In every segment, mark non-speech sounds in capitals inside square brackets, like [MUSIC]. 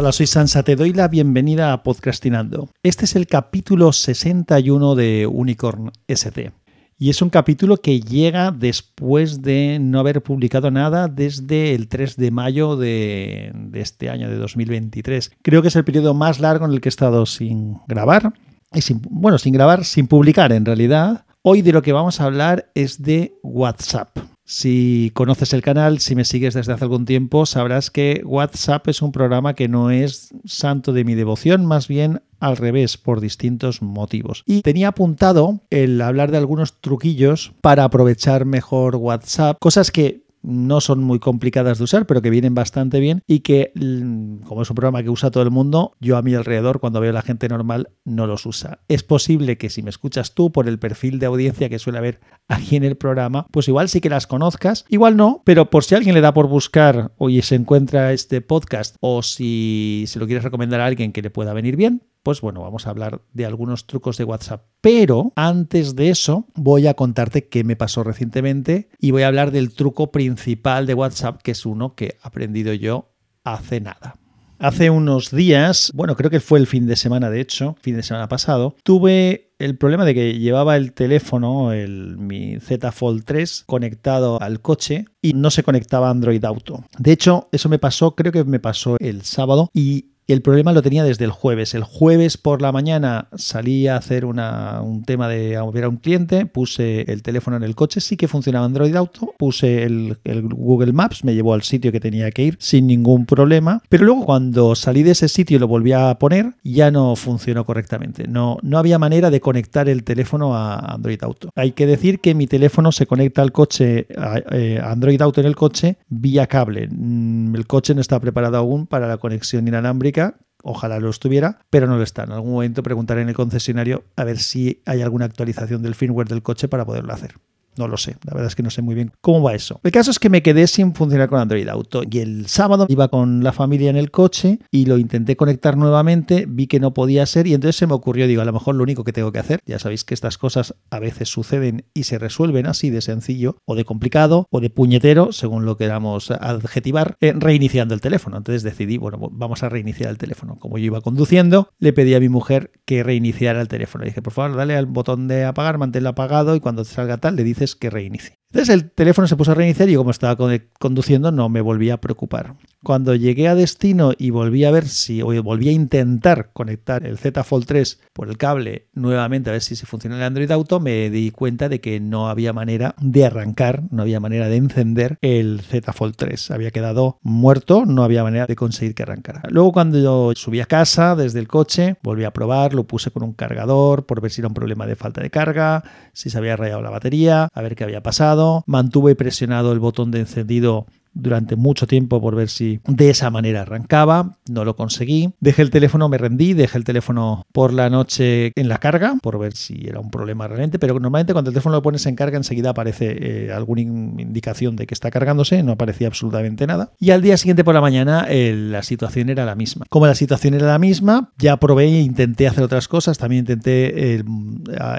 Hola, soy Sansa, te doy la bienvenida a Podcastinando. Este es el capítulo 61 de Unicorn ST. Y es un capítulo que llega después de no haber publicado nada desde el 3 de mayo de, este año, de 2023. Creo que es el periodo más largo en el que he estado sin grabar. Y sin, bueno, sin grabar, sin publicar en realidad. Hoy de lo que vamos a hablar es de WhatsApp. Si conoces el canal, si me sigues desde hace algún tiempo, sabrás que WhatsApp es un programa que no es santo de mi devoción, más bien al revés, por distintos motivos. Y tenía apuntado el hablar de algunos truquillos para aprovechar mejor WhatsApp, cosas que no son muy complicadas de usar, pero que vienen bastante bien y que, mm, como es un programa que usa todo el mundo, yo a mi alrededor, cuando veo a la gente normal, no los usa. Es posible que si me escuchas tú por el perfil de audiencia que suele haber aquí en el programa, pues igual sí que las conozcas, igual no, pero por si alguien le da por buscar oye, se encuentra este podcast o si se lo quieres recomendar a alguien que le pueda venir bien, pues bueno, vamos a hablar de algunos trucos de WhatsApp. Pero antes de eso, voy a contarte qué me pasó recientemente y voy a hablar del truco principal de WhatsApp, que es uno que he aprendido yo hace nada. Hace unos días, bueno, creo que fue el fin de semana, de hecho, fin de semana pasado, tuve el problema de que llevaba el teléfono, el, mi Z Fold 3, conectado al coche y no se conectaba Android Auto. De hecho, eso me pasó, creo que me pasó el sábado y el problema lo tenía desde el jueves. El jueves por la mañana salí a hacer un tema de a a un cliente, puse el teléfono en el coche, sí que funcionaba Android Auto, puse el, Google Maps, me llevó al sitio que tenía que ir sin ningún problema, pero luego cuando salí de ese sitio y lo volví a poner, ya no funcionó correctamente. No, no había manera de conectar el teléfono a Android Auto. Hay que decir que mi teléfono se conecta al coche, a, eh, Android Auto en el coche, vía cable. Mm, el coche no está preparado aún para la conexión inalámbrica Ojalá lo estuviera, pero no lo está. En algún momento preguntaré en el concesionario a ver si hay alguna actualización del firmware del coche para poderlo hacer. No lo sé, la verdad es que no sé muy bien cómo va eso. El caso es que me quedé sin funcionar con Android Auto y el sábado iba con la familia en el coche y lo intenté conectar nuevamente, vi que no podía ser y entonces se me ocurrió, digo, a lo mejor lo único que tengo que hacer, ya sabéis que estas cosas a veces suceden y se resuelven así de sencillo o de complicado o de puñetero, según lo queramos adjetivar, eh, reiniciando el teléfono. Entonces decidí, bueno, vamos a reiniciar el teléfono. Como yo iba conduciendo, le pedí a mi mujer que reiniciara el teléfono. Le dije, por favor, dale al botón de apagar, manténlo apagado y cuando salga tal, le dices que reinicie. Entonces el teléfono se puso a reiniciar y como estaba conduciendo no me volví a preocupar. Cuando llegué a destino y volví a ver si, o volví a intentar conectar el Z Fold 3 por el cable nuevamente a ver si se funciona el Android Auto, me di cuenta de que no había manera de arrancar, no había manera de encender el Z Fold 3. Había quedado muerto, no había manera de conseguir que arrancara. Luego cuando yo subí a casa desde el coche, volví a probar, lo puse con un cargador por ver si era un problema de falta de carga, si se había rayado la batería, a ver qué había pasado. Mantuve presionado el botón de encendido durante mucho tiempo por ver si de esa manera arrancaba, no lo conseguí. Dejé el teléfono, me rendí, dejé el teléfono por la noche en la carga por ver si era un problema realmente, pero normalmente cuando el teléfono lo pones en carga enseguida aparece eh, alguna indicación de que está cargándose, no aparecía absolutamente nada. Y al día siguiente por la mañana eh, la situación era la misma. Como la situación era la misma, ya probé e intenté hacer otras cosas, también intenté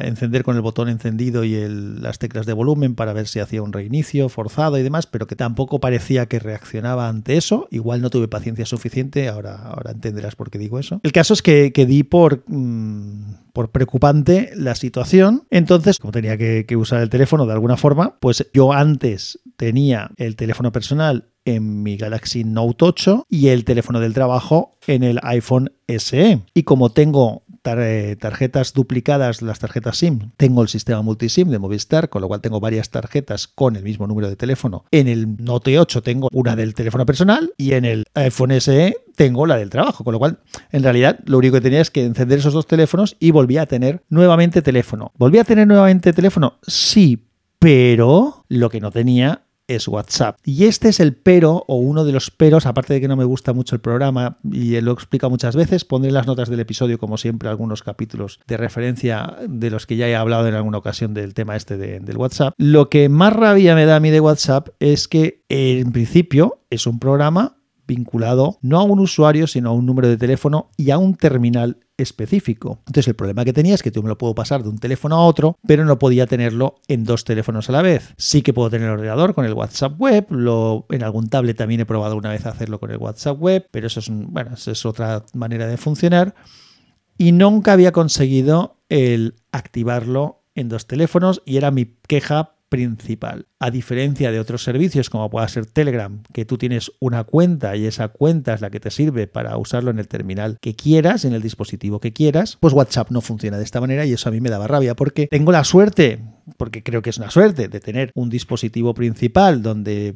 encender con el botón encendido y las teclas de volumen para ver si hacía un reinicio forzado y demás, pero que tampoco parecía que reaccionaba ante eso. Igual no tuve paciencia suficiente, ahora, ahora entenderás por qué digo eso. El caso es que, que di por, mm, por preocupante la situación. Entonces, como tenía que, que usar el teléfono de alguna forma, pues yo antes tenía el teléfono personal en mi Galaxy Note 8 y el teléfono del trabajo en el iPhone SE. Y como tengo eh, tarjetas duplicadas, las tarjetas SIM. Tengo el sistema multisim de Movistar, con lo cual tengo varias tarjetas con el mismo número de teléfono. En el Note 8 tengo una del teléfono personal y en el iPhone SE tengo la del trabajo, con lo cual en realidad lo único que tenía es que encender esos dos teléfonos y volví a tener nuevamente teléfono. ¿Volví a tener nuevamente teléfono? Sí, pero lo que no tenía es WhatsApp. Y este es el pero o uno de los peros, aparte de que no me gusta mucho el programa y lo explica muchas veces, pondré las notas del episodio como siempre algunos capítulos de referencia de los que ya he hablado en alguna ocasión del tema este del WhatsApp. Lo que más rabia me da a mí de WhatsApp es que en principio es un programa vinculado no a un usuario, sino a un número de teléfono y a un terminal específico. Entonces el problema que tenía es que yo me lo puedo pasar de un teléfono a otro, pero no podía tenerlo en dos teléfonos a la vez. Sí que puedo tener el ordenador con el WhatsApp web, en algún tablet también he probado una vez hacerlo con el WhatsApp web, pero eso es, bueno, eso es otra manera de funcionar. Y nunca había conseguido el activarlo en dos teléfonos y era mi queja principal. A diferencia de otros servicios como pueda ser Telegram, que tú tienes una cuenta y esa cuenta es la que te sirve para usarlo en el terminal que quieras, en el dispositivo que quieras, pues WhatsApp no funciona de esta manera y eso a mí me daba rabia porque tengo la suerte, porque creo que es una suerte, de tener un dispositivo principal donde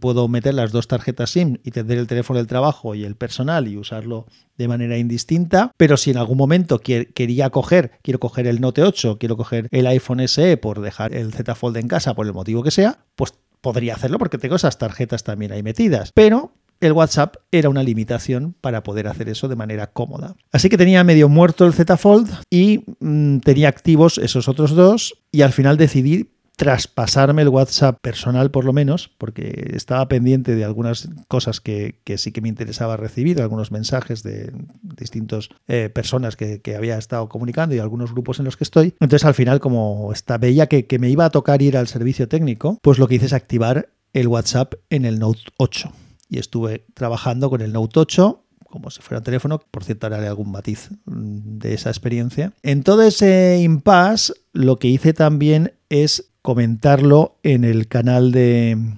puedo meter las dos tarjetas SIM y tener el teléfono del trabajo y el personal y usarlo de manera indistinta, pero si en algún momento quería coger, quiero coger el Note 8, quiero coger el iPhone SE por dejar el Z Fold en casa por el motivo que sea, pues podría hacerlo porque tengo esas tarjetas también ahí metidas, pero el WhatsApp era una limitación para poder hacer eso de manera cómoda. Así que tenía medio muerto el Z Fold y mm, tenía activos esos otros dos y al final decidí traspasarme el WhatsApp personal por lo menos, porque estaba pendiente de algunas cosas que, sí que me interesaba recibir, algunos mensajes de distintas eh, personas que, había estado comunicando y algunos grupos en los que estoy. Entonces al final, como veía que, que me iba a tocar ir al servicio técnico, pues lo que hice es activar el WhatsApp en el Note 8. Y estuve trabajando con el Note 8 como si fuera un teléfono. Por cierto, haré algún matiz mm, de esa experiencia. En todo ese impasse, lo que hice también es comentarlo en el canal de,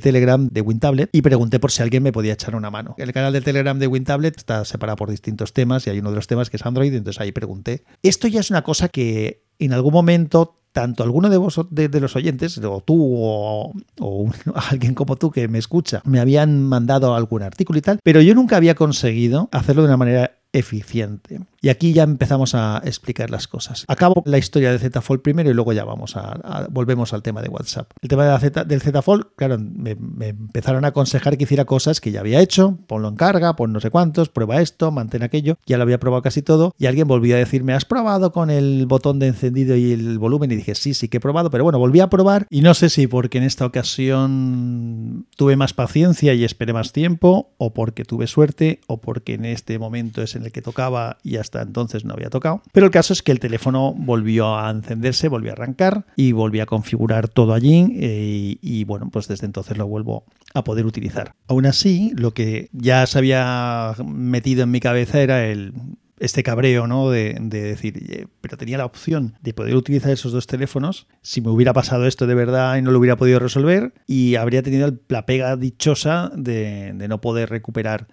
Telegram de WinTablet y pregunté por si alguien me podía echar una mano. El canal de Telegram de WinTablet está separado por distintos temas y hay uno de los temas que es Android, entonces ahí pregunté. Esto ya es una cosa que en algún momento tanto alguno de vos de, los oyentes, o tú o, [LAUGHS] alguien como tú que me escucha, me habían mandado algún artículo y tal, pero yo nunca había conseguido hacerlo de una manera eficiente. Y aquí ya empezamos a explicar las cosas. Acabo la historia de ZFold primero y luego ya vamos a, volvemos al tema de WhatsApp. El tema de la Z, del ZFold, claro, me, empezaron a aconsejar que hiciera cosas que ya había hecho, ponlo en carga, pon no sé cuántos, prueba esto, mantén aquello, ya lo había probado casi todo y alguien volvió a decirme, ¿has probado con el botón de encendido y el volumen? Y dije, sí, sí que he probado, pero bueno, volví a probar y no sé si porque en esta ocasión tuve más paciencia y esperé más tiempo o porque tuve suerte o porque en este momento es en el que tocaba y hasta entonces no había tocado. Pero el caso es que el teléfono volvió a encenderse, volvió a arrancar y volví a configurar todo allí eh, y, bueno, pues desde entonces lo vuelvo a poder utilizar. Aún así, lo que ya se había metido en mi cabeza era el este cabreo, ¿no? De, de, decir, pero tenía la opción de poder utilizar esos dos teléfonos si me hubiera pasado esto de verdad y no lo hubiera podido resolver y habría tenido la pega dichosa de no poder recuperar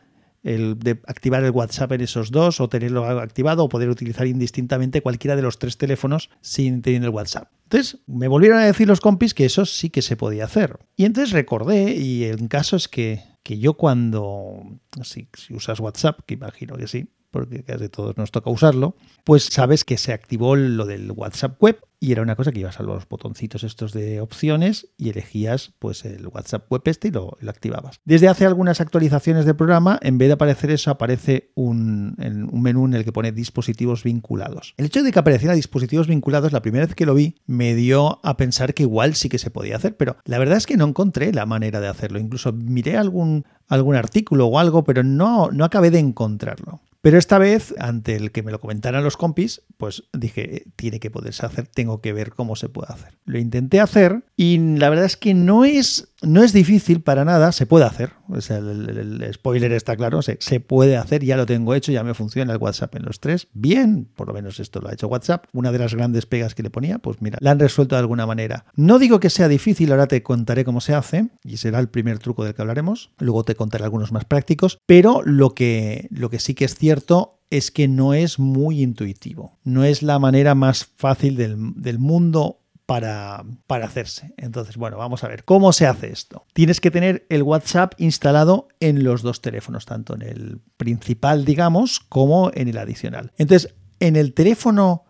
el de activar el WhatsApp en esos dos o tenerlo activado o poder utilizar indistintamente cualquiera de los tres teléfonos sin tener el WhatsApp. Entonces me volvieron a decir los compis que eso sí que se podía hacer. Y entonces recordé y el caso es que, que yo cuando, si, si usas WhatsApp, que imagino que sí, porque casi todos nos toca usarlo, pues sabes que se activó lo del WhatsApp web y era una cosa que ibas a los botoncitos estos de opciones y elegías pues el WhatsApp web este y lo, activabas. Desde hace algunas actualizaciones del programa, en vez de aparecer eso, aparece un, un, menú en el que pone dispositivos vinculados. El hecho de que apareciera dispositivos vinculados, la primera vez que lo vi, me dio a pensar que igual sí que se podía hacer, pero la verdad es que no encontré la manera de hacerlo. Incluso miré algún, algún artículo o algo, pero no, no acabé de encontrarlo. Pero esta vez, ante el que me lo comentaran los compis, pues dije, tiene que poderse hacer, tengo que ver cómo se puede hacer. Lo intenté hacer y la verdad es que no es no es difícil para nada, se puede hacer. el, spoiler está claro, se, puede hacer, ya lo tengo hecho, ya me funciona el WhatsApp en los tres. Bien, por lo menos esto lo ha hecho WhatsApp. Una de las grandes pegas que le ponía, pues mira, la han resuelto de alguna manera. No digo que sea difícil, ahora te contaré cómo se hace, y será el primer truco del que hablaremos. Luego te contaré algunos más prácticos, pero lo que, sí que es cierto es que no es muy intuitivo. No es la manera más fácil del mundo para, para, hacerse. Entonces, bueno, vamos a ver cómo se hace esto. Tienes que tener el WhatsApp instalado en los dos teléfonos, tanto en el principal, digamos, como en el adicional. Entonces, en el teléfono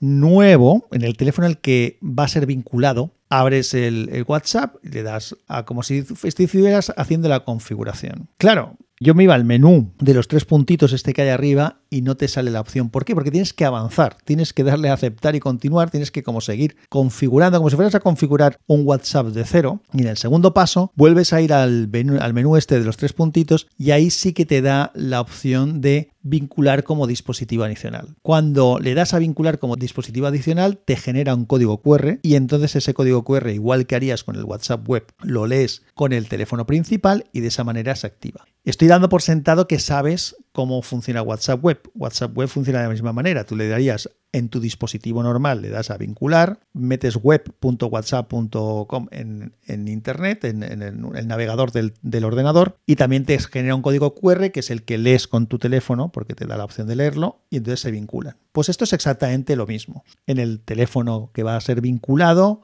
nuevo, en el teléfono al que va a ser vinculado, abres el, WhatsApp y le das a como si estuvieras haciendo la configuración. Claro, yo me iba al menú de los tres puntitos este que hay arriba y no te sale la opción. ¿Por qué? Porque tienes que avanzar, tienes que darle a aceptar y continuar, tienes que como seguir configurando, como si fueras a configurar un WhatsApp de cero. Y en el segundo paso, vuelves a ir al menú, al menú este de los tres puntitos y ahí sí que te da la opción de vincular como dispositivo adicional. Cuando le das a vincular como dispositivo adicional, te genera un código QR y entonces ese código QR, igual que harías con el WhatsApp web, lo lees con el teléfono principal y de esa manera se activa. Estoy dando por sentado que sabes cómo funciona WhatsApp web. WhatsApp web funciona de la misma manera. Tú le darías en tu dispositivo normal, le das a vincular, metes web.whatsapp.com en, en, internet, en, el, navegador del, del, ordenador, y también te genera un código QR que es el que lees con tu teléfono, porque te da la opción de leerlo, y entonces se vinculan. Pues esto es exactamente lo mismo. En el teléfono que va a ser vinculado,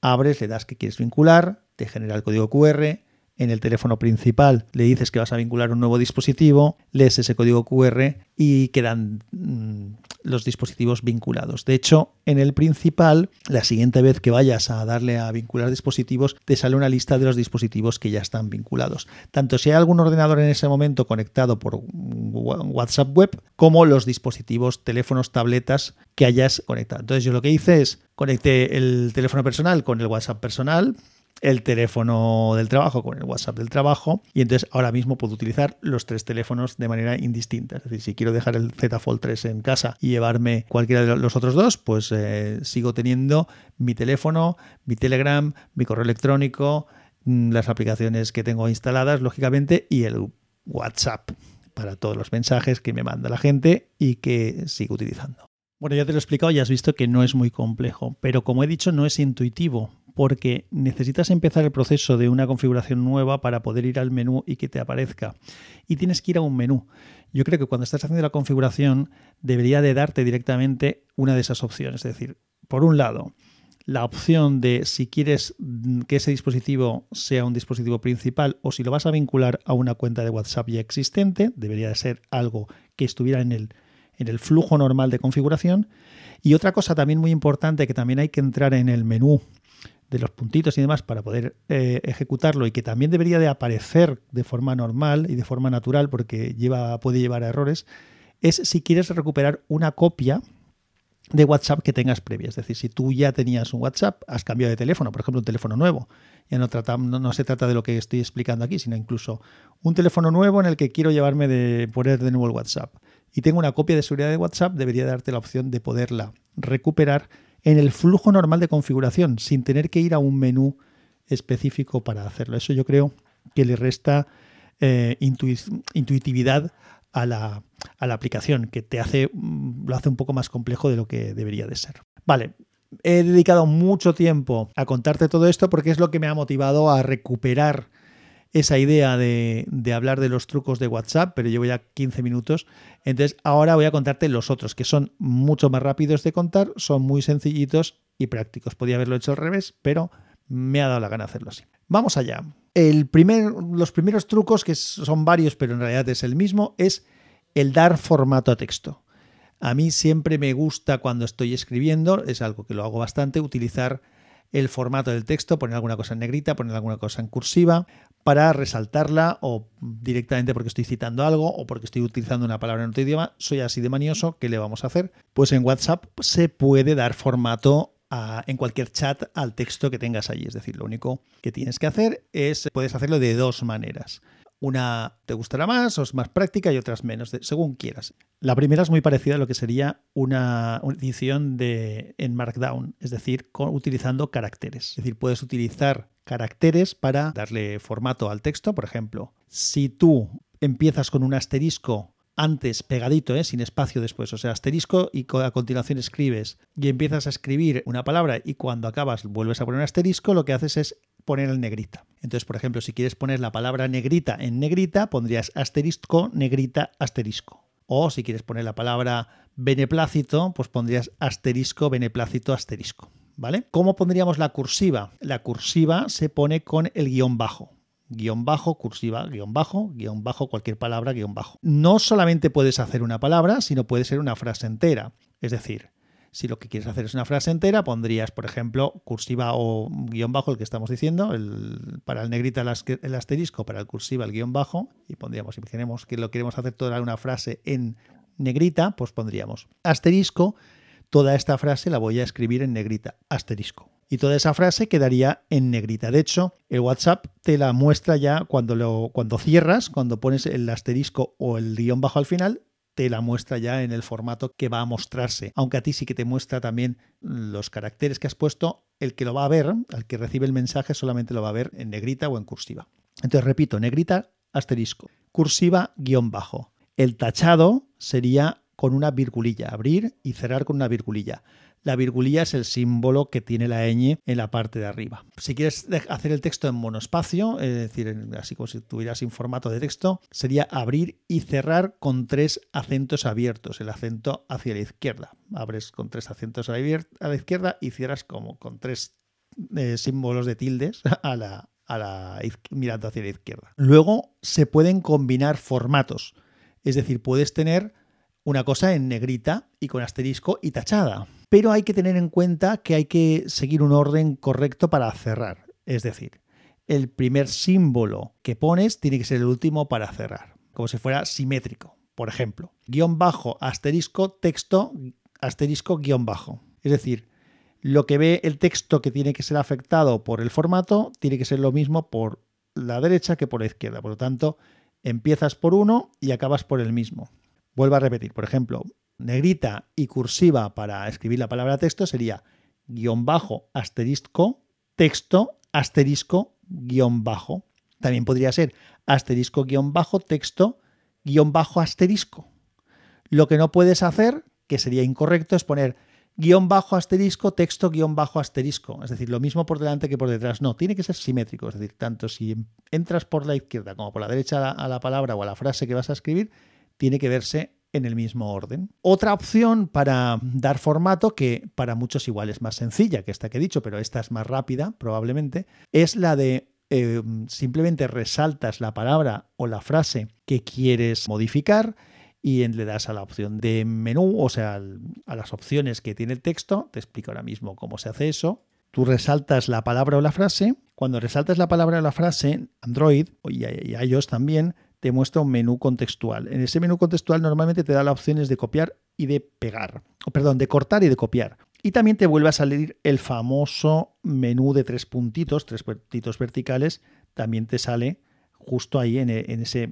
abres, le das que quieres vincular, te genera el código QR, en el teléfono principal le dices que vas a vincular un nuevo dispositivo, lees ese código QR y quedan mm, los dispositivos vinculados. De hecho, en el principal, la siguiente vez que vayas a darle a vincular dispositivos, te sale una lista de los dispositivos que ya están vinculados. Tanto si hay algún ordenador en ese momento conectado por WhatsApp web, como los dispositivos, teléfonos, tabletas que hayas conectado. Entonces yo lo que hice es conecté el teléfono personal con el WhatsApp personal, el teléfono del trabajo con el WhatsApp del trabajo y entonces ahora mismo puedo utilizar los tres teléfonos de manera indistinta. Es decir, si quiero dejar el Z Fold 3 en casa y llevarme cualquiera de los otros dos, pues eh, sigo teniendo mi teléfono, mi Telegram, mi correo electrónico, mm, las aplicaciones que tengo instaladas, lógicamente, y el WhatsApp para todos los mensajes que me manda la gente y que sigo utilizando. Bueno, ya te lo he explicado, ya has visto que no es muy complejo, pero como he dicho, no es intuitivo porque necesitas empezar el proceso de una configuración nueva para poder ir al menú y que te aparezca. Y tienes que ir a un menú. Yo creo que cuando estás haciendo la configuración debería de darte directamente una de esas opciones. Es decir, por un lado, la opción de si quieres que ese dispositivo sea un dispositivo principal o si lo vas a vincular a una cuenta de WhatsApp ya existente, debería de ser algo que estuviera en el, en el flujo normal de configuración. Y otra cosa también muy importante que también hay que entrar en el menú de los puntitos y demás para poder eh, ejecutarlo y que también debería de aparecer de forma normal y de forma natural porque lleva, puede llevar a errores, es si quieres recuperar una copia de WhatsApp que tengas previa. Es decir, si tú ya tenías un WhatsApp, has cambiado de teléfono, por ejemplo, un teléfono nuevo. Ya no, trata, no, se trata de lo que estoy explicando aquí, sino incluso un teléfono nuevo en el que quiero llevarme de poner de nuevo el WhatsApp. Y tengo una copia de seguridad de WhatsApp, debería darte la opción de poderla recuperar en el flujo normal de configuración, sin tener que ir a un menú específico para hacerlo. Eso yo creo que le resta eh, intuitividad a la, a la, aplicación, que te hace, mm, lo hace un poco más complejo de lo que debería de ser. Vale, he dedicado mucho tiempo a contarte todo esto porque es lo que me ha motivado a recuperar esa idea de, hablar de los trucos de WhatsApp, pero llevo ya 15 minutos. Entonces ahora voy a contarte los otros, que son mucho más rápidos de contar, son muy sencillitos y prácticos. Podía haberlo hecho al revés, pero me ha dado la gana hacerlo así. Vamos allá. El primer, los primeros trucos, que son varios, pero en realidad es el mismo, es el dar formato a texto. A mí siempre me gusta cuando estoy escribiendo, es algo que lo hago bastante, utilizar el formato del texto, poner alguna cosa en negrita, poner alguna cosa en cursiva, para resaltarla o directamente porque estoy citando algo o porque estoy utilizando una palabra en otro idioma. Soy así de manioso, ¿qué le vamos a hacer? Pues en WhatsApp se puede dar formato en cualquier chat al texto que tengas allí. Es decir, lo único que tienes que hacer es, puedes hacerlo de dos maneras. Una te gustará más o es más práctica y otras menos, según quieras. La primera es muy parecida a lo que sería una edición de, en Markdown, es decir, utilizando caracteres. Es decir, puedes utilizar caracteres para darle formato al texto. Por ejemplo, si tú empiezas con un asterisco antes pegadito, ¿eh? sin espacio después, o sea, asterisco y a continuación escribes y empiezas a escribir una palabra y cuando acabas vuelves a poner un asterisco, lo que haces es poner el negrita. Entonces, por ejemplo, si quieres poner la palabra negrita en negrita, pondrías asterisco, negrita, asterisco. O si quieres poner la palabra beneplácito, pues pondrías asterisco, beneplácito, asterisco. ¿Vale? ¿Cómo pondríamos la cursiva? La cursiva se pone con el guion bajo. Guión bajo, cursiva, guion bajo, guion bajo, cualquier palabra, guion bajo. No solamente puedes hacer una palabra, sino puede ser una frase entera. Es decir, Si lo que quieres hacer es una frase entera, pondrías, por ejemplo, cursiva o guion bajo, el que estamos diciendo, el, para el negrita el asterisco, para el cursiva el guion bajo, y pondríamos, queremos que lo queremos hacer toda una frase en negrita, pues pondríamos asterisco, toda esta frase la voy a escribir en negrita, asterisco. Y toda esa frase quedaría en negrita. De hecho, el WhatsApp te la muestra ya cuando, lo, cuando cierras, cuando pones el asterisco o el guion bajo al final, te la muestra ya en el formato que va a mostrarse. Aunque a ti sí que te muestra también los caracteres que has puesto, el que lo va a ver, al que recibe el mensaje, solamente lo va a ver en negrita o en cursiva. Entonces, repito, negrita, asterisco, cursiva, guion bajo. El tachado sería con una virgulilla, abrir y cerrar con una virgulilla. La virgulilla es el símbolo que tiene la ñ en la parte de arriba. Si quieres hacer el texto en monospacio, es decir, así como si tuvieras sin formato de texto, sería abrir y cerrar con tres acentos abiertos, el acento hacia la izquierda. Abres con tres acentos a la izquierda y cierras como con tres eh, símbolos de tildes a [LAUGHS] a la mirando hacia la izquierda. Luego se pueden combinar formatos, es decir, puedes tener una cosa en negrita y con asterisco y tachada pero hay que tener en cuenta que hay que seguir un orden correcto para cerrar. Es decir, el primer símbolo que pones tiene que ser el último para cerrar, como si fuera simétrico. Por ejemplo, guion bajo, asterisco, texto, asterisco, guion bajo. Es decir, lo que ve el texto que tiene que ser afectado por el formato tiene que ser lo mismo por la derecha que por la izquierda. Por lo tanto, empiezas por uno y acabas por el mismo. Vuelvo a repetir, por ejemplo, negrita y cursiva para escribir la palabra texto sería guion bajo asterisco texto asterisco guion bajo. También podría ser asterisco guion bajo texto guion bajo asterisco. Lo que no puedes hacer, que sería incorrecto, es poner guion bajo asterisco, texto guion bajo asterisco. Es decir, lo mismo por delante que por detrás. No, tiene que ser simétrico. Es decir, tanto si entras por la izquierda como por la derecha a la palabra o a la frase que vas a escribir, tiene que verse en el mismo orden. Otra opción para dar formato, que para muchos igual es más sencilla que esta que he dicho, pero esta es más rápida probablemente, es la de eh, simplemente resaltas la palabra o la frase que quieres modificar y le das a la opción de menú, o sea, a las opciones que tiene el texto. Te explico ahora mismo cómo se hace eso. Tú resaltas la palabra o la frase. Cuando resaltas la palabra o la frase, Android y iOS también te muestra un menú contextual. En ese menú contextual normalmente te da las opciones de copiar y de pegar, o perdón, de cortar y de copiar. Y también te vuelve a salir el famoso menú de tres puntitos, tres puntitos verticales, también te sale justo ahí en, en ese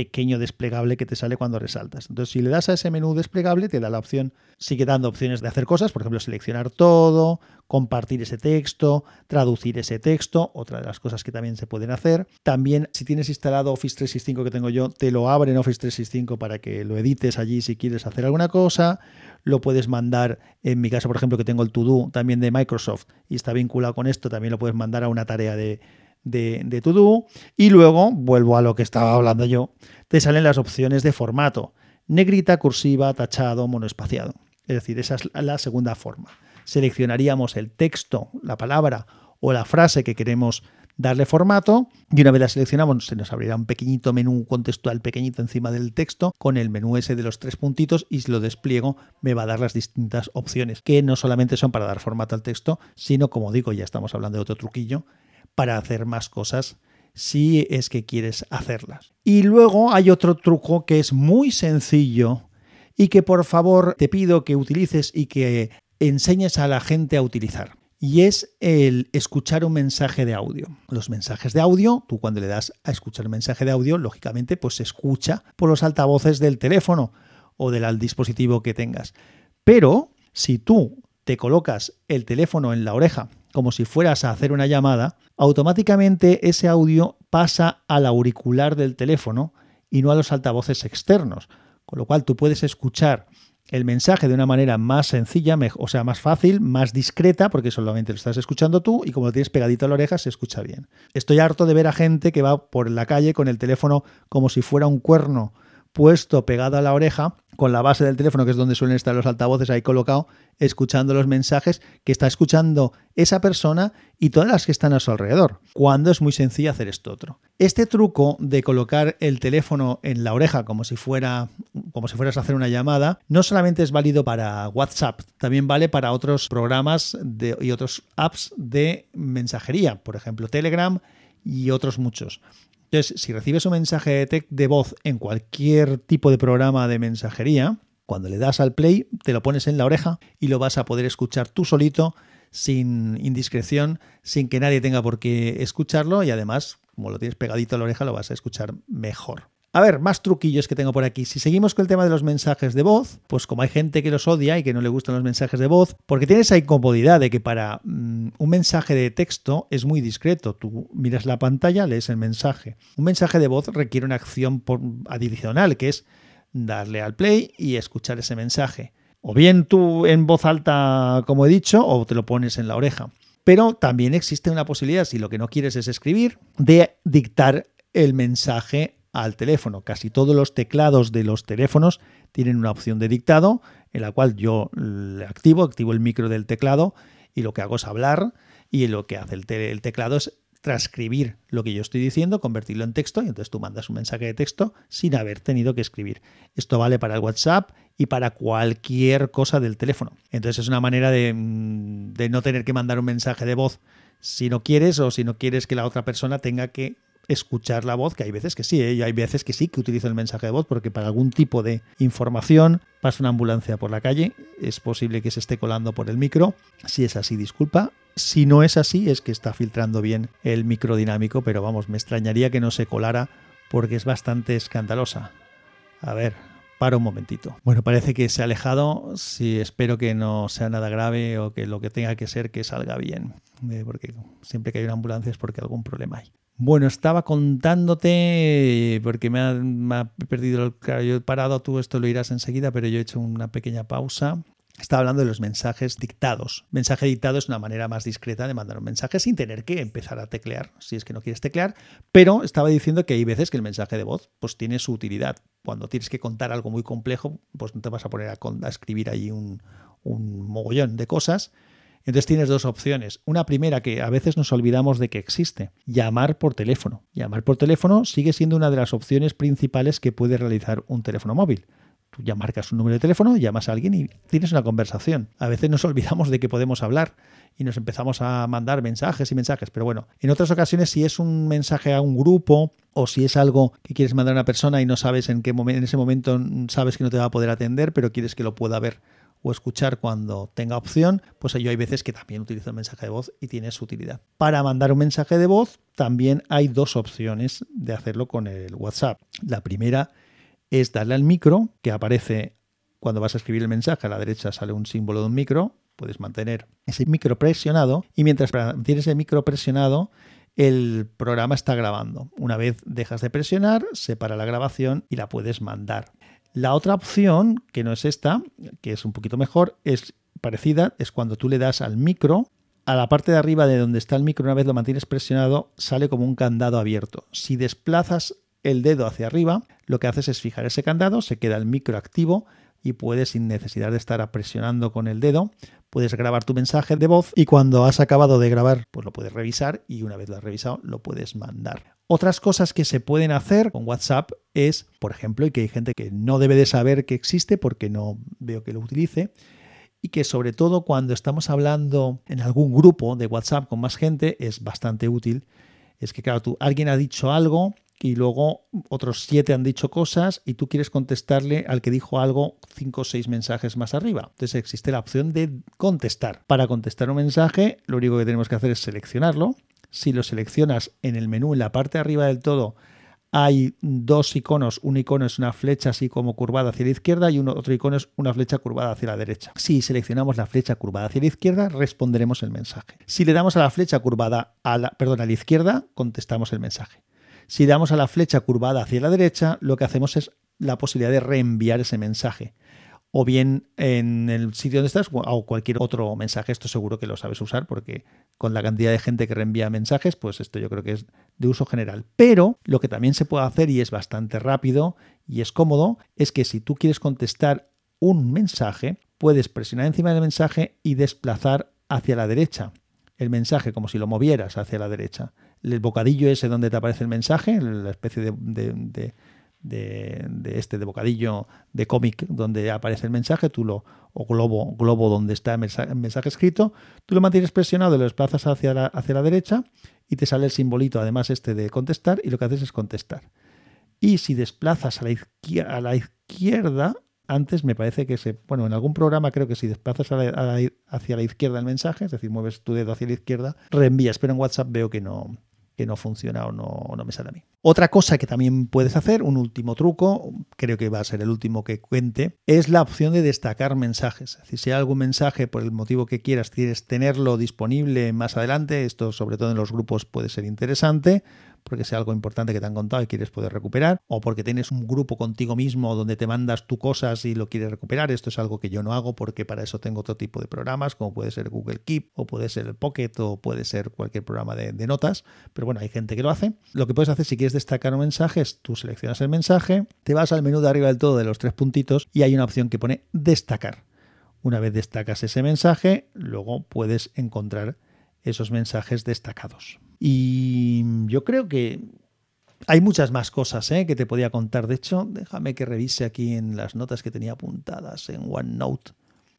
pequeño desplegable que te sale cuando resaltas. Entonces, si le das a ese menú desplegable, te da la opción, sigue dando opciones de hacer cosas, por ejemplo, seleccionar todo, compartir ese texto, traducir ese texto, otra de las cosas que también se pueden hacer. También, si tienes instalado Office 365 que tengo yo, te lo abre en Office 365 para que lo edites allí si quieres hacer alguna cosa. Lo puedes mandar, en mi caso, por ejemplo, que tengo el To también de Microsoft y está vinculado con esto, también lo puedes mandar a una tarea de de, de To y luego, vuelvo a lo que estaba hablando yo, te salen las opciones de formato, negrita, cursiva, tachado, monoespaciado. Es decir, esa es la segunda forma. Seleccionaríamos el texto, la palabra o la frase que queremos darle formato y una vez la seleccionamos se nos abrirá un pequeñito menú contextual pequeñito encima del texto con el menú ese de los tres puntitos y si lo despliego me va a dar las distintas opciones que no solamente son para dar formato al texto sino como digo ya estamos hablando de otro truquillo para hacer más cosas si es que quieres hacerlas. Y luego hay otro truco que es muy sencillo y que por favor te pido que utilices y que enseñes a la gente a utilizar. Y es el escuchar un mensaje de audio. Los mensajes de audio, tú cuando le das a escuchar un mensaje de audio, lógicamente pues se escucha por los altavoces del teléfono o del dispositivo que tengas. Pero si tú te colocas el teléfono en la oreja como si fueras a hacer una llamada, automáticamente ese audio pasa al auricular del teléfono y no a los altavoces externos. Con lo cual tú puedes escuchar el mensaje de una manera más sencilla, o sea, más fácil, más discreta, porque solamente lo estás escuchando tú y como lo tienes pegadito a la oreja se escucha bien. Estoy harto de ver a gente que va por la calle con el teléfono como si fuera un cuerno puesto pegado a la oreja con la base del teléfono, que es donde suelen estar los altavoces ahí colocado, escuchando los mensajes que está escuchando esa persona y todas las que están a su alrededor. Cuando es muy sencillo hacer esto otro. Este truco de colocar el teléfono en la oreja como si fuera como si fueras a hacer una llamada, no solamente es válido para WhatsApp, también vale para otros programas y otros apps de mensajería, por ejemplo Telegram y otros muchos. Entonces, si recibes un mensaje de, de voz en cualquier tipo de programa de mensajería, cuando le das al play, te lo pones en la oreja y lo vas a poder escuchar tú solito, sin indiscreción, sin que nadie tenga por qué escucharlo y además, como lo tienes pegadito a la oreja, lo vas a escuchar mejor. A ver, más truquillos que tengo por aquí. Si seguimos con el tema de los mensajes de voz, pues como hay gente que los odia y que no le gustan los mensajes de voz, porque tienes esa incomodidad de que para mm, un mensaje de texto es muy discreto. Tú miras la pantalla, lees el mensaje. Un mensaje de voz requiere una acción adicional, que es darle al play y escuchar ese mensaje. O bien tú en voz alta, como he dicho, o te lo pones en la oreja. Pero también existe una posibilidad, si lo que no quieres es escribir, de dictar el mensaje al teléfono. Casi todos los teclados de los teléfonos tienen una opción de dictado en la cual yo activo, activo el micro del teclado y lo que hago es hablar y lo que hace el, teclado es transcribir lo que yo estoy diciendo, convertirlo en texto y entonces tú mandas un mensaje de texto sin haber tenido que escribir. Esto vale para el WhatsApp y para cualquier cosa del teléfono. Entonces es una manera de, mm, de no tener que mandar un mensaje de voz si no quieres o si no quieres que la otra persona tenga que escuchar la voz, que hay veces que sí, ¿eh? hay veces que sí que utilizo el mensaje de voz porque para algún tipo de información pasa una ambulancia por la calle, es posible que se esté colando por el micro. Si es así, disculpa. Si no es así, es que está filtrando bien el micro dinámico, pero vamos, me extrañaría que no se colara porque es bastante escandalosa. A ver, para un momentito. Bueno, parece que se ha alejado. Sí, espero que no sea nada grave o que lo que tenga que ser que salga bien. Eh, porque siempre que hay una ambulancia es porque algún problema hay. Bueno, estaba contándote, porque me ha, perdido el... Claro, yo he parado, tú esto lo irás enseguida, pero yo he hecho una pequeña pausa. Estaba hablando de los mensajes dictados. Mensaje dictado es una manera más discreta de mandar un mensaje sin tener que empezar a teclear, si es que no quieres teclear. Pero estaba diciendo que hay veces que el mensaje de voz pues, tiene su utilidad. Cuando tienes que contar algo muy complejo, pues no te vas a poner a, escribir ahí un, un mogollón de cosas entonces tienes dos opciones. Una primera que a veces nos olvidamos de que existe, llamar por teléfono. Llamar por teléfono sigue siendo una de las opciones principales que puede realizar un teléfono móvil. Tú ya marcas un número de teléfono, llamas a alguien y tienes una conversación. A veces nos olvidamos de que podemos hablar y nos empezamos a mandar mensajes y mensajes. Pero bueno, en otras ocasiones si es un mensaje a un grupo o si es algo que quieres mandar a una persona y no sabes en qué momento, en ese momento sabes que no te va a poder atender, pero quieres que lo pueda ver o escuchar cuando tenga opción, pues yo hay veces que también utilizo el mensaje de voz y tiene su utilidad. Para mandar un mensaje de voz también hay dos opciones de hacerlo con el WhatsApp. La primera es darle al micro, que aparece cuando vas a escribir el mensaje, a la derecha sale un símbolo de un micro, puedes mantener ese micro presionado y mientras tienes el micro presionado, el programa está grabando. Una vez dejas de presionar, separa la grabación y la puedes mandar. La otra opción, que no es esta, que es un poquito mejor, es parecida, es cuando tú le das al micro, a la parte de arriba de donde está el micro, una vez lo mantienes presionado, sale como un candado abierto. Si desplazas el dedo hacia arriba, lo que haces es fijar ese candado, se queda el micro activo y puedes, sin necesidad de estar presionando con el dedo, puedes grabar tu mensaje de voz y cuando has acabado de grabar, pues lo puedes revisar y una vez lo has revisado, lo puedes mandar. Otras cosas que se pueden hacer con WhatsApp es, por ejemplo, y que hay gente que no debe de saber que existe porque no veo que lo utilice, y que sobre todo cuando estamos hablando en algún grupo de WhatsApp con más gente es bastante útil. Es que, claro, tú, alguien ha dicho algo y luego otros siete han dicho cosas y tú quieres contestarle al que dijo algo cinco o seis mensajes más arriba. Entonces existe la opción de contestar. Para contestar un mensaje, lo único que tenemos que hacer es seleccionarlo si lo seleccionas en el menú, en la parte de arriba del todo, hay dos iconos. Un icono es una flecha así como curvada hacia la izquierda y otro icono es una flecha curvada hacia la derecha. Si seleccionamos la flecha curvada hacia la izquierda, responderemos el mensaje. Si le damos a la flecha curvada a la, perdón, a la izquierda, contestamos el mensaje. Si damos a la flecha curvada hacia la derecha, lo que hacemos es la posibilidad de reenviar ese mensaje. o bien en el sitio donde estás o cualquier otro mensaje. Esto seguro que lo sabes usar porque con la cantidad de gente que reenvía mensajes, pues esto yo creo que es de uso general. Pero lo que también se puede hacer y es bastante rápido y es cómodo es que si tú quieres contestar un mensaje, puedes presionar encima del mensaje y desplazar hacia la derecha el mensaje como si lo movieras hacia la derecha. El bocadillo ese donde te aparece el mensaje, la especie de, este de bocadillo de cómic donde aparece el mensaje, tú lo, o globo, globo donde está el mensaje, escrito, tú lo mantienes presionado, lo desplazas hacia la, hacia la derecha y te sale el simbolito además este de contestar y lo que haces es contestar. Y si desplazas a la, izquierda, a la izquierda antes me parece que se, bueno, en algún programa creo que si desplazas hacia la izquierda el mensaje, es decir, mueves tu dedo hacia la izquierda, reenvías, pero en WhatsApp veo que no, que no funciona o no, no me sale a mí. Otra cosa que también puedes hacer, un último truco, creo que va a ser el último que cuente, es la opción de destacar mensajes. Es decir, si hay algún mensaje por el motivo que quieras, quieres tenerlo disponible más adelante, esto sobre todo en los grupos puede ser interesante, porque sea algo importante que te han contado y quieres poder recuperar, o porque tienes un grupo contigo mismo donde te mandas tú cosas y lo quieres recuperar. Esto es algo que yo no hago porque para eso tengo otro tipo de programas, como puede ser Google Keep, o puede ser el Pocket, o puede ser cualquier programa de, de notas. Pero bueno, hay gente que lo hace. Lo que puedes hacer si quieres destacar un mensaje es tú seleccionas el mensaje, te vas al menú de arriba del todo de los tres puntitos y hay una opción que pone destacar. Una vez destacas ese mensaje, luego puedes encontrar esos mensajes destacados. Y yo creo que hay muchas más cosas ¿eh? que te podía contar. De hecho, déjame que revise aquí en las notas que tenía apuntadas en OneNote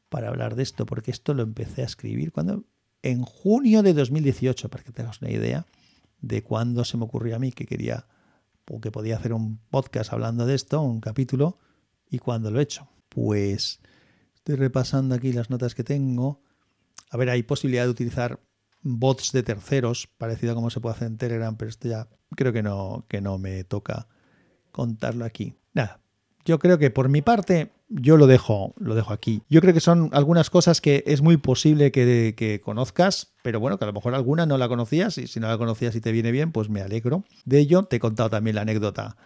para hablar de esto, porque esto lo empecé a escribir cuando en junio de 2018, para que tengas una idea de cuándo se me ocurrió a mí que quería o que podía hacer un podcast hablando de esto, un capítulo, y cuándo lo he hecho. Pues estoy repasando aquí las notas que tengo. A ver, hay posibilidad de utilizar bots de terceros, parecido a como se puede hacer en Telegram, pero esto ya creo que no, que no me toca contarlo aquí. Nada, yo creo que por mi parte yo lo dejo, lo dejo aquí. Yo creo que son algunas cosas que es muy posible que, que, conozcas, pero bueno, que a lo mejor alguna no la conocías y si no la conocías y te viene bien, pues me alegro de ello. Te he contado también la anécdota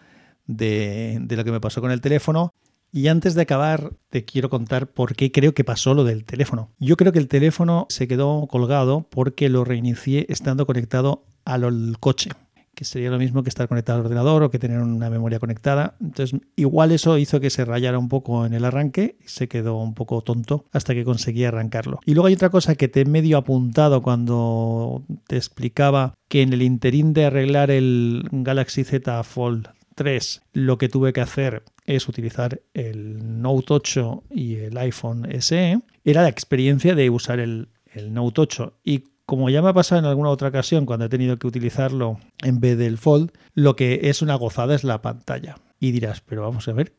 de, de lo que me pasó con el teléfono. Y antes de acabar, te quiero contar por qué creo que pasó lo del teléfono. Yo creo que el teléfono se quedó colgado porque lo reinicié estando conectado al coche, que sería lo mismo que estar conectado al ordenador o que tener una memoria conectada. Entonces, igual eso hizo que se rayara un poco en el arranque y se quedó un poco tonto hasta que conseguí arrancarlo. Y luego hay otra cosa que te he medio apuntado cuando te explicaba que en el interín de arreglar el Galaxy Z Fold 3, lo que tuve que hacer es utilizar el Note 8 y el iPhone SE, era la experiencia de usar el, Note 8. Y como ya me ha pasado en alguna otra ocasión cuando he tenido que utilizarlo en vez del Fold, lo que es una gozada es la pantalla. Y dirás, pero vamos a ver,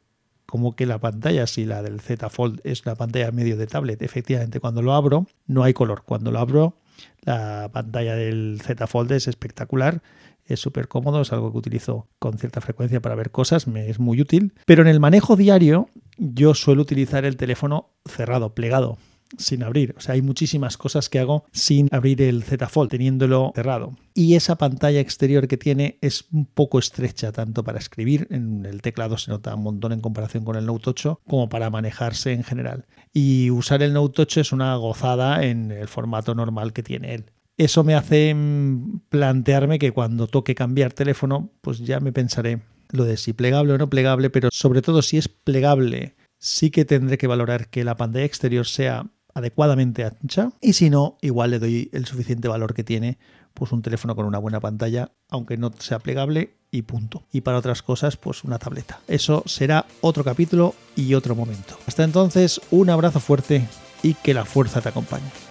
¿cómo que la pantalla, si la del Z Fold es una pantalla medio de tablet, efectivamente cuando lo abro no hay color. Cuando lo abro, la pantalla del Z Fold es espectacular es súper cómodo, es algo que utilizo con cierta frecuencia para ver cosas, me es muy útil. Pero en el manejo diario yo suelo utilizar el teléfono cerrado, plegado, sin abrir. O sea, hay muchísimas cosas que hago sin abrir el Z Fold, teniéndolo cerrado. Y esa pantalla exterior que tiene es un poco estrecha, tanto para escribir, en el teclado se nota un montón en comparación con el Note 8, como para manejarse en general. Y usar el Note 8 es una gozada en el formato normal que tiene él. Eso me hace mm, plantearme que cuando toque cambiar teléfono, pues ya me pensaré lo de si plegable o no plegable, pero sobre todo si es plegable, sí que tendré que valorar que la pantalla exterior sea adecuadamente ancha y si no, igual le doy el suficiente valor que tiene pues un teléfono con una buena pantalla, aunque no sea plegable y punto. Y para otras cosas, pues una tableta. Eso será otro capítulo y otro momento. Hasta entonces, un abrazo fuerte y que la fuerza te acompañe.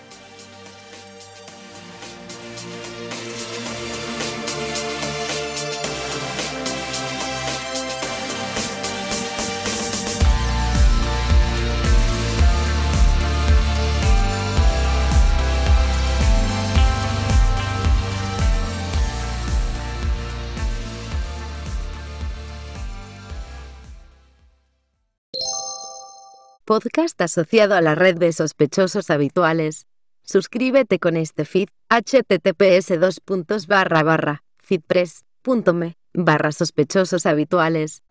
Podcast asociado a la red de sospechosos habituales. Suscríbete con este feed https dos barra barra feedpress.me barra sospechosos habituales.